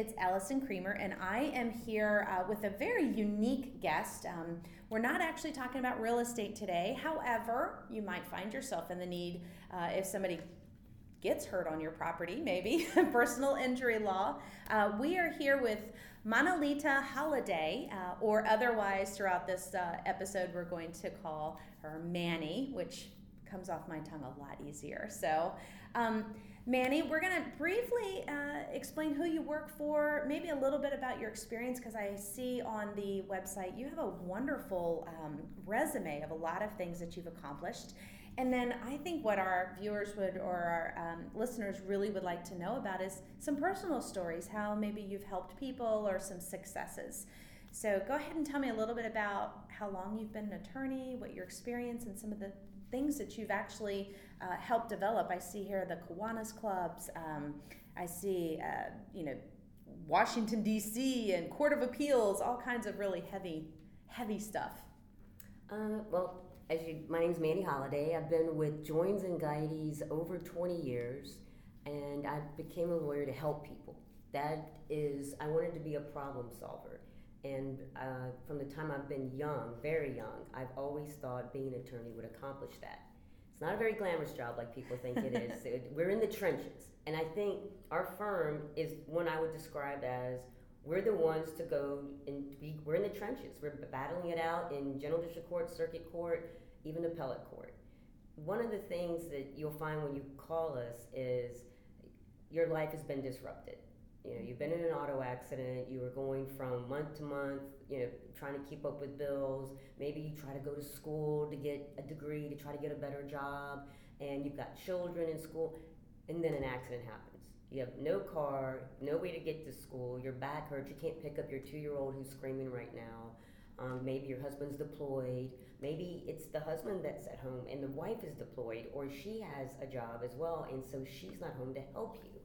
It's Allison Creamer, and I am here uh, with a very unique guest. Um, we're not actually talking about real estate today. However, you might find yourself in the need uh, if somebody gets hurt on your property, maybe personal injury law. Uh, we are here with Manolita Holiday, uh, or otherwise throughout this uh, episode, we're going to call her Manny, which comes off my tongue a lot easier. So, um, Manny, we're going to briefly uh, explain who you work for, maybe a little bit about your experience, because I see on the website you have a wonderful um, resume of a lot of things that you've accomplished. And then I think what our viewers would or our um, listeners really would like to know about is some personal stories, how maybe you've helped people or some successes. So go ahead and tell me a little bit about how long you've been an attorney, what your experience, and some of the things that you've actually uh, helped develop. I see here the Kiwanis clubs. Um, I see, uh, you know, Washington D.C. and Court of Appeals, all kinds of really heavy, heavy stuff. Uh, well, as you, my name's Manny Holiday. I've been with Joynes and Gaidies over 20 years, and I became a lawyer to help people. That is, I wanted to be a problem solver. And uh, from the time I've been young, very young, I've always thought being an attorney would accomplish that. It's not a very glamorous job like people think it is. we're in the trenches. And I think our firm is one I would describe as we're the ones to go and we, we're in the trenches. We're battling it out in general district court, circuit court, even appellate court. One of the things that you'll find when you call us is your life has been disrupted you know, you've been in an auto accident, you were going from month to month, you know, trying to keep up with bills. Maybe you try to go to school to get a degree, to try to get a better job, and you've got children in school, and then an accident happens. You have no car, no way to get to school, your back hurts, you can't pick up your two year old who's screaming right now. Um, maybe your husband's deployed. Maybe it's the husband that's at home and the wife is deployed, or she has a job as well, and so she's not home to help you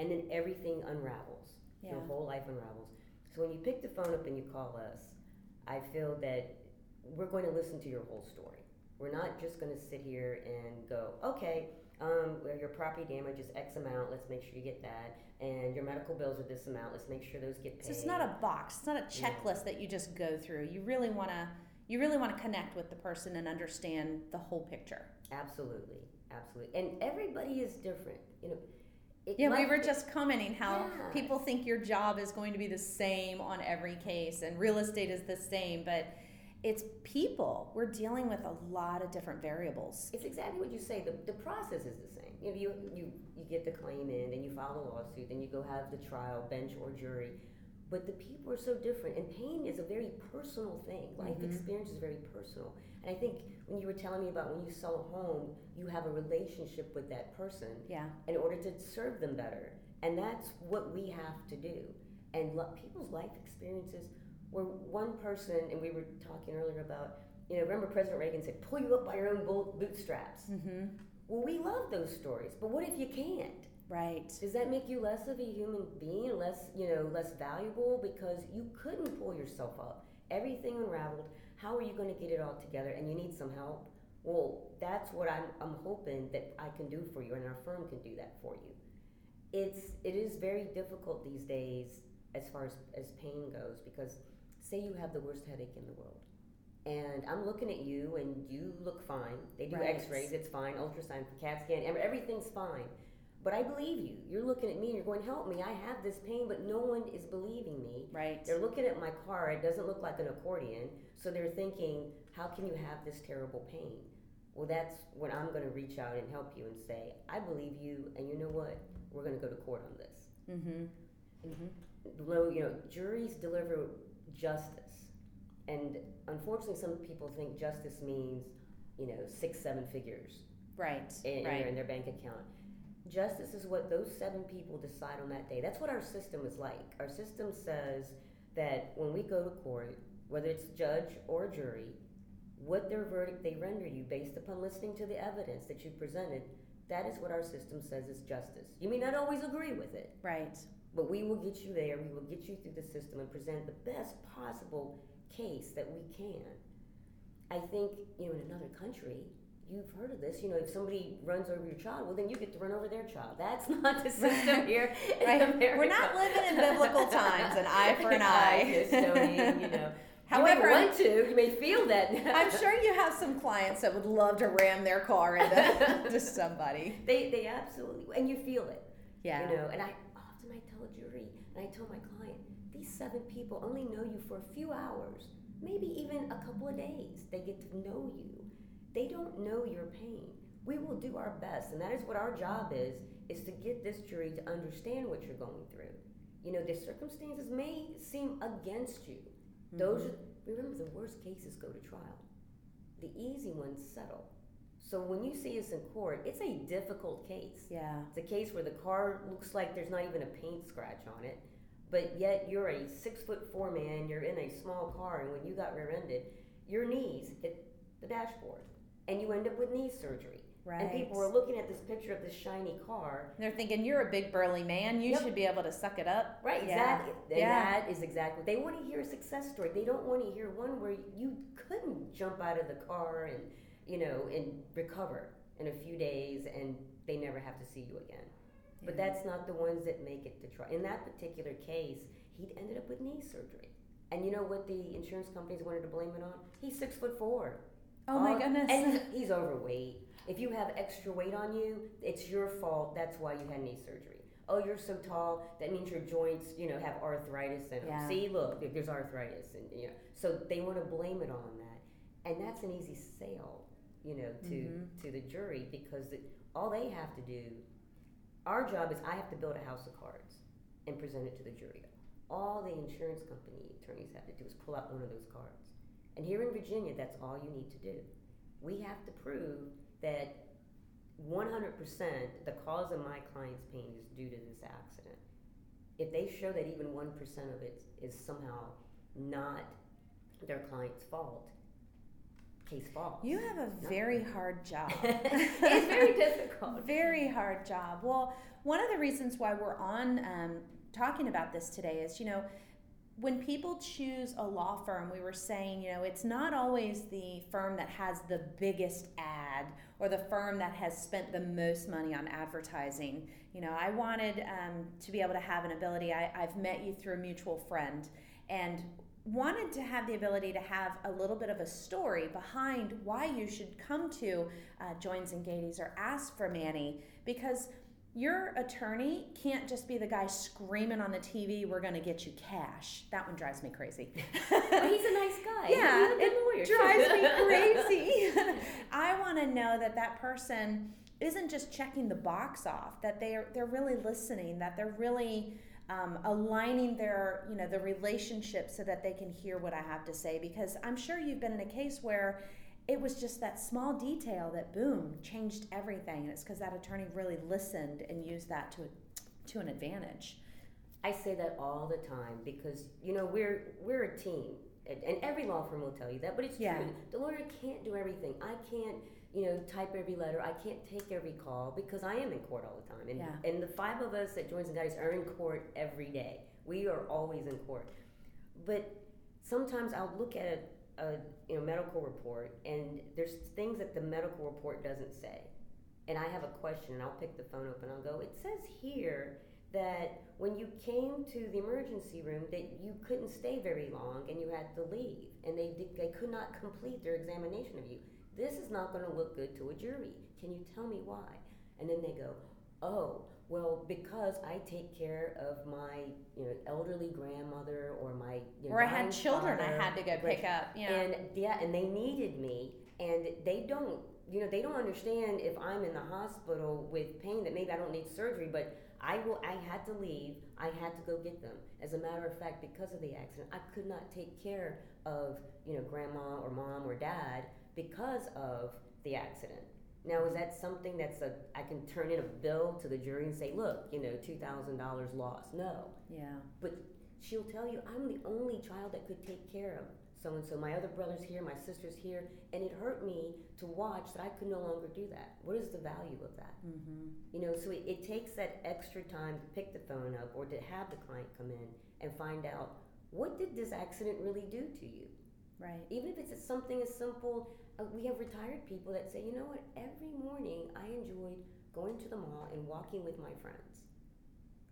and then everything unravels. Yeah. Your whole life unravels. So when you pick the phone up and you call us, I feel that we're going to listen to your whole story. We're not just going to sit here and go, okay, um, your property damage is X amount. Let's make sure you get that. And your medical bills are this amount. Let's make sure those get paid. So it's not a box. It's not a checklist yeah. that you just go through. You really want to you really want to connect with the person and understand the whole picture. Absolutely, absolutely. And everybody is different. You know, it yeah, we were just commenting how yeah. people think your job is going to be the same on every case, and real estate is the same, but it's people. We're dealing with a lot of different variables. It's exactly what you say. The, the process is the same. You, know, you, you, you get the claim in, then you file a lawsuit, then you go have the trial, bench, or jury. But the people are so different, and pain is a very personal thing. Life mm-hmm. experience is very personal. And I think when you were telling me about when you sell a home, you have a relationship with that person yeah. in order to serve them better. And that's what we have to do. And lo- people's life experiences were one person, and we were talking earlier about, you know, remember President Reagan said, pull you up by your own bootstraps. Mm-hmm. Well, we love those stories, but what if you can't? Right. Does that make you less of a human being, less, you know, less valuable because you couldn't pull yourself up? Everything unraveled. How are you going to get it all together? And you need some help. Well, that's what I'm, I'm hoping that I can do for you, and our firm can do that for you. It's it is very difficult these days as far as, as pain goes because say you have the worst headache in the world, and I'm looking at you and you look fine. They do right. X-rays, it's fine. Ultrasound, CAT scan, everything's fine. But I believe you. You're looking at me and you're going, help me. I have this pain, but no one is believing me. Right. They're looking at my car. It doesn't look like an accordion. So they're thinking, how can you have this terrible pain? Well, that's when I'm going to reach out and help you and say, I believe you, and you know what? We're going to go to court on this. Mm-hmm. Mm-hmm. Well, You know, juries deliver justice. And unfortunately, some people think justice means, you know, six, seven figures. Right. In, right. in their bank account Justice is what those seven people decide on that day. That's what our system is like. Our system says that when we go to court, whether it's judge or jury, what their verdict they render you based upon listening to the evidence that you presented, that is what our system says is justice. You may not always agree with it. Right. But we will get you there. We will get you through the system and present the best possible case that we can. I think, you know, in another country, you've heard of this. You know, if somebody runs over your child, well, then you get to run over their child. That's not the system here in Right. America. We're not living in biblical times, an eye for an eye. Yes, Tony, you know. However, you want to, you may feel that. I'm sure you have some clients that would love to ram their car into to somebody. they they absolutely and you feel it. Yeah. You know, and I often I tell a jury and I tell my client, these seven people only know you for a few hours, maybe even a couple of days. They get to know you. They don't know your pain. We will do our best, and that is what our job is, is to get this jury to understand what you're going through. You know, the circumstances may seem against you. Those mm-hmm. are, remember the worst cases go to trial. The easy ones settle. So when you see us in court, it's a difficult case. Yeah. It's a case where the car looks like there's not even a paint scratch on it, but yet you're a six foot four man, you're in a small car, and when you got rear ended, your knees hit the dashboard, and you end up with knee surgery. Right. And people are looking at this picture of this shiny car. They're thinking you're a big burly man. You Yep. should be able to suck it up. Right, Yeah. exactly. And Yeah. that is exactly. They want to hear a success story. They don't want to hear one where you couldn't jump out of the car and, you know, and recover in a few days and they never have to see you again. But that's not the ones that make it to trial. In that particular case, he'd ended up with knee surgery. And you know what the insurance companies wanted to blame it on? He's six foot four. Oh my All- goodness. And he's, overweight. If you have extra weight on you, it's your fault. That's why you had knee surgery. Oh, you're so tall. That means your joints, you know, have arthritis in them. Yeah. See, look, there- there's arthritis, and you know. So they want to blame it on that, and that's an easy sale, you know, to Mhm. to the jury because it, all they have to do. Our job is I have to build a house of cards and present it to the jury. All the insurance company attorneys have to do is pull out one of those cards. And here in Virginia, that's all you need to do. We have to prove that 100% the cause of my client's pain is due to this accident. If they show that even 1% of it is somehow not their client's fault, case falls. You have a very hard job. it's very difficult. Very hard job. Well, one of the reasons why we're on um, talking about this today is, you know, when people choose a law firm, we were saying, you know, it's not always the firm that has the biggest ad or the firm that has spent the most money on advertising. You know, I wanted um, to be able to have an ability. I, I've met you through a mutual friend and wanted to have the ability to have a little bit of a story behind why you should come to uh, Joynes and Gaidies or ask for Manny because your attorney can't just be the guy screaming on the TV, we're going to get you cash. That one drives me crazy. But he's a nice guy. Yeah, he's a good lawyer. drives me crazy. I want to know that that person isn't just checking the box off, that they're they're really listening, that they're really um, aligning their you know the relationship so that they can hear what I have to say. Because I'm sure you've been in a case where it was just that small detail that boom changed everything, and it's because that attorney really listened and used that to to an advantage. I say that all the time because you know we're we're a team, and, and every law firm will tell you that. But it's Yeah. true. The lawyer can't do everything. I can't, you know, type every letter. I can't take every call because I am in court all the time. And Yeah. and the five of us at Joynes and Gaidies are in court every day. We are always in court. But sometimes I'll look at a, a you know medical report and there's things that the medical report doesn't say. And I have a question and I'll pick the phone up and I'll go, it says here that when you came to the emergency room that you couldn't stay very long and you had to leave and they did, they could not complete their examination of you. This is not going to look good to a jury. Can you tell me why? And then they go, "Oh, well, because I take care of my, you know, elderly grandmother or you know, I had children I had to go pick up. Yeah. And yeah, and they needed me, and they don't, you know, they don't understand if I'm in the hospital with pain that maybe I don't need surgery, but I will. I had to leave. I had to go get them. As a matter of fact, because of the accident, I could not take care of you know grandma or mom or dad because of the accident. Now, is that something that's a I can turn in a bill to the jury and say, look, you know, two thousand dollars lost? No, yeah. but she'll tell you, I'm the only child that could take care of so and so. My other brother's here, my sister's here, and it hurt me to watch that I could no longer do that. What is the value of that? Mm-hmm. You know, so it, it takes that extra time to pick the phone up or to have the client come in and find out what did this accident really do to you? Right. Even if it's something as simple uh, we have retired people that say, you know what, every morning I enjoyed going to the mall and walking with my friends.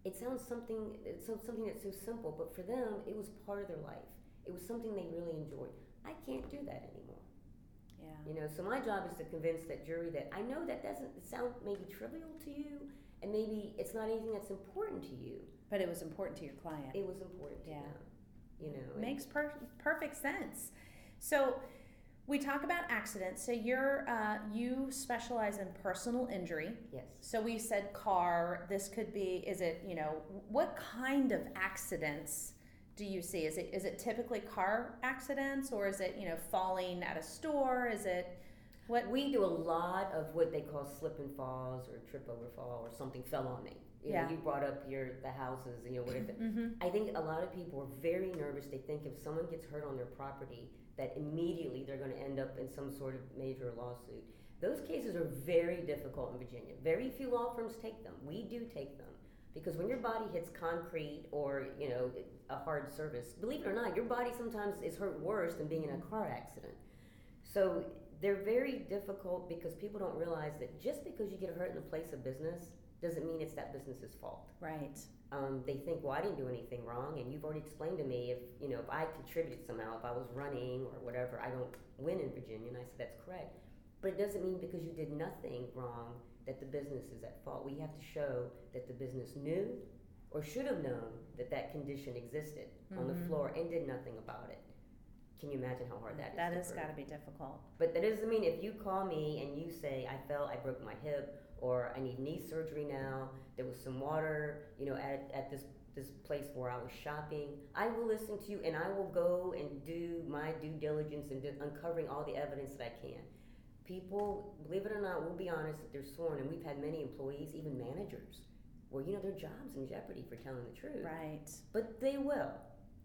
It sounds something, it's so- something that's so simple, but for them, it was part of their life. It was something they really enjoyed. I can't do that anymore. Yeah. You know, so my job is to convince that jury that I know that doesn't sound maybe trivial to you, and maybe it's not anything that's important to you. But it was important to your client. It was important to Yeah. them. You know, Makes per- perfect sense. So we talk about accidents. So you're uh, you specialize in personal injury. yes. So we said car. This could be. Is it you know what kind of accidents do you see? Is it is it typically car accidents or is it you know falling at a store? Is it what? We do a lot of what they call slip and falls or trip over fall or something fell on me. You know, Yeah. you brought up your the houses, you know, what if hmm I think a lot of people are very nervous. They think if someone gets hurt on their property, that immediately they're going to end up in some sort of major lawsuit. Those cases are very difficult in Virginia. Very few law firms take them. We do take them because when your body hits concrete or you know a hard surface, believe it or not, your body sometimes is hurt worse than being in a car accident. So they're very difficult because people don't realize that just because you get hurt in a place of business doesn't mean it's that business's fault Right. um, they think, well, I didn't do anything wrong, and you've already explained to me if you know if I contributed somehow, if I was running or whatever, I don't win in Virginia. And I said that's correct, but it doesn't mean because you did nothing wrong that the business is at fault. We have to show that the business knew or should have known that that condition existed on the Mhm. floor and did nothing about it. Can you imagine how hard that is? That has got to be difficult. But that doesn't mean if you call me and you say I fell, I broke my hip, or I need knee surgery now. There was some water, you know, at, at this this place where I was shopping. I will listen to you and I will go and do my due diligence and uncovering all the evidence that I can. People, believe it or not, we'll be honest that they're sworn, and we've had many employees, even managers, where you know their jobs in jeopardy for telling the truth. Right. But they will.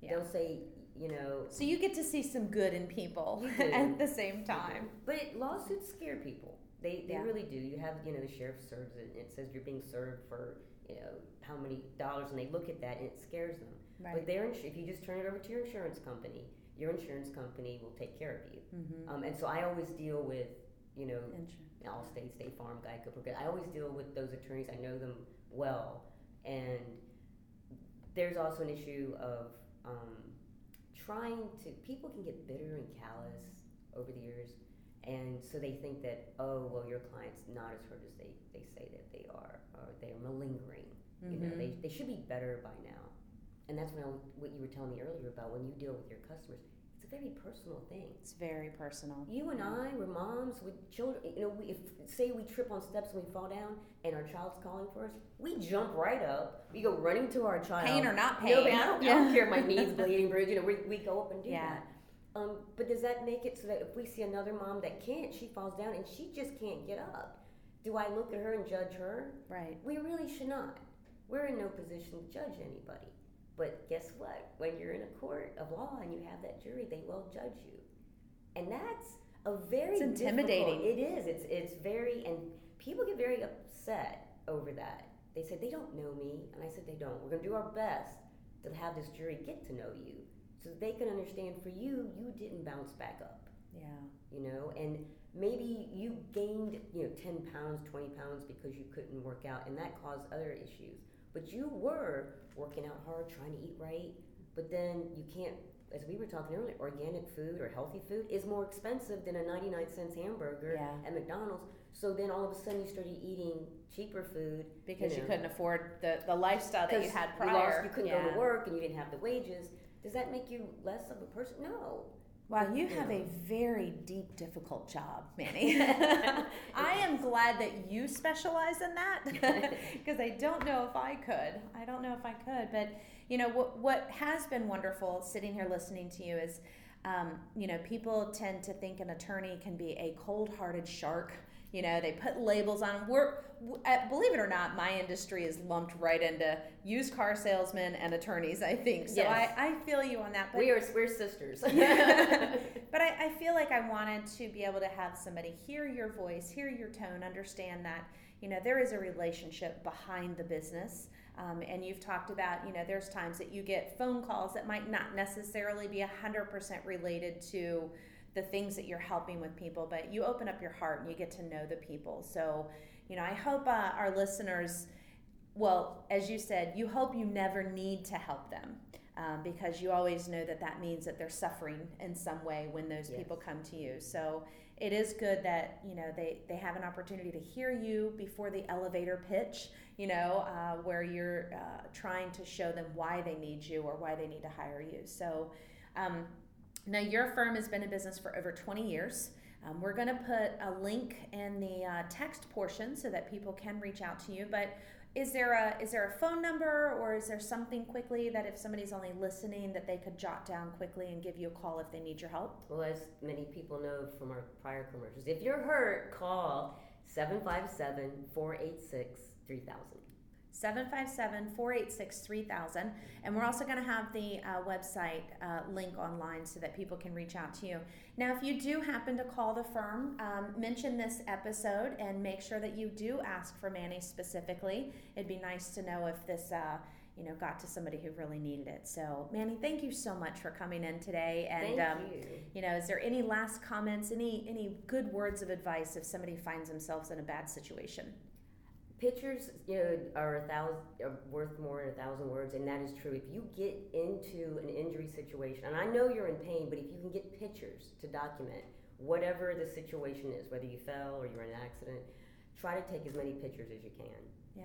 Yeah. They'll say, you know, So you get to see some good in people at the same time. But it, lawsuits scare people. They they Yeah. really do. You have you know the sheriff serves it, and it says you're being served for you know how many dollars, and they look at that and it scares them. Right. But their if you just turn it over to your insurance company, your insurance company will take care of you. Mm-hmm. Um, and so I always deal with you know Insurance. Allstate, State Farm, Geico, Progressive. I always deal with those attorneys. I know them well, and there's also an issue of um, trying to. People can get bitter and callous over the years, and so they think that oh well, your client's not as hurt as they, they say that they are, or they're malingering. You know, Mhm. they, they should be better by now. And that's when I, what you were telling me earlier about when you deal with your customers. It's a very personal thing. It's very personal. You and I were moms with children. You know, we, if say we trip on steps and we fall down, and our child's calling for us, we jump right up. We go running to our child. Pain or not No, pain. I don't, I don't care if my knees bleeding, bruised. You know, we, we go up and do Yeah. that. Um, but does that make it so that if we see another mom that can't, she falls down and she just can't get up? Do I look at her and judge her? Right. We really should not. We're in no position to judge anybody. But guess what? When you're in a court of law and you have that jury, they will judge you. And that's a very It's intimidating. It is. It's it's very and people get very upset over that. They said they don't know me, and I said they don't. We're going to do our best to have this jury get to know you, so they can understand. For you, you didn't bounce back up Yeah. you know and maybe you gained you know 10 pounds 20 pounds because you couldn't work out and that caused other issues but you were working out hard trying to eat right but then you can't as we were talking earlier organic food or healthy food is more expensive than a 99 cents hamburger Yeah. at mcdonald's so then all of a sudden you started eating cheaper food Because you, know, couldn't afford the, the lifestyle that you had you, prior. lost, you couldn't go to work and you didn't have the wages does that make you less of a person no Wow, you have a very deep, difficult job, Manny. I am glad that you specialize in that because I don't know if I could. I don't know if I could. But, you know, what, what has been wonderful sitting here listening to you is, um, you know, people tend to think an attorney can be a cold hearted shark. You know, they put labels on. them. We're, believe it or not, my industry is lumped right into used car salesmen and attorneys, I think. So Yes. I, I feel you on that. But we are we're sisters but I, I feel like I wanted to be able to have somebody hear your voice, hear your tone, understand that you know there is a relationship behind the business. Um, and you've talked about you know there's times that you get phone calls that might not necessarily be hundred percent related to the things that you're helping with people, but you open up your heart and you get to know the people. So, you know, I hope uh, our listeners, well, as you said, you hope you never need to help them. Um, because you always know that that means that they're suffering in some way when those Yes. people come to you. So it is good that you know they, they have an opportunity to hear you before the elevator pitch you know uh, where you're uh, trying to show them why they need you or why they need to hire you so um, now your firm has been in business for over 20 years um, we're going to put a link in the uh, text portion so that people can reach out to you but is there a is there a phone number or is there something quickly that if somebody's only listening that they could jot down quickly and give you a call if they need your help Well, as many people know from our prior commercials, if you're hurt, call 757 486 3000. 757-486-3000 and we're also going to have the uh, website uh, link online so that people can reach out to you. Now if you do happen to call the firm um, mention this episode and make sure that you do ask for manny specifically. It'd be nice to know if this uh, you know got to somebody who really needed it. So manny thank you so much for coming in today and Thank um, you. you know is there any last comments any any good words of advice if somebody finds themselves in a bad situation Pictures, you know, are a thousand are worth more than a thousand words, and that is true. If you get into an injury situation, and I know you're in pain, but if you can get pictures to document whatever the situation is, whether you fell or you're in an accident, try to take as many pictures as you can. Yeah.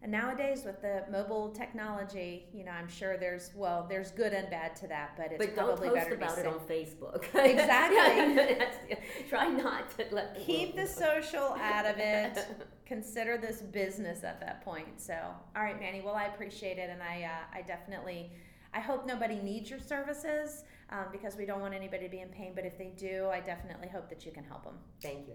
And nowadays with the mobile technology, you know, I'm sure there's well, there's good and bad to that, but it's but probably better to be about it safe. on Facebook. Exactly. Try not to let Keep the social out of it. Consider this business at that point. So, all right, Manny. Well, I appreciate it, and I, uh, I definitely, I hope nobody needs your services um, because we don't want anybody to be in pain. But if they do, I definitely hope that you can help them. Thank you.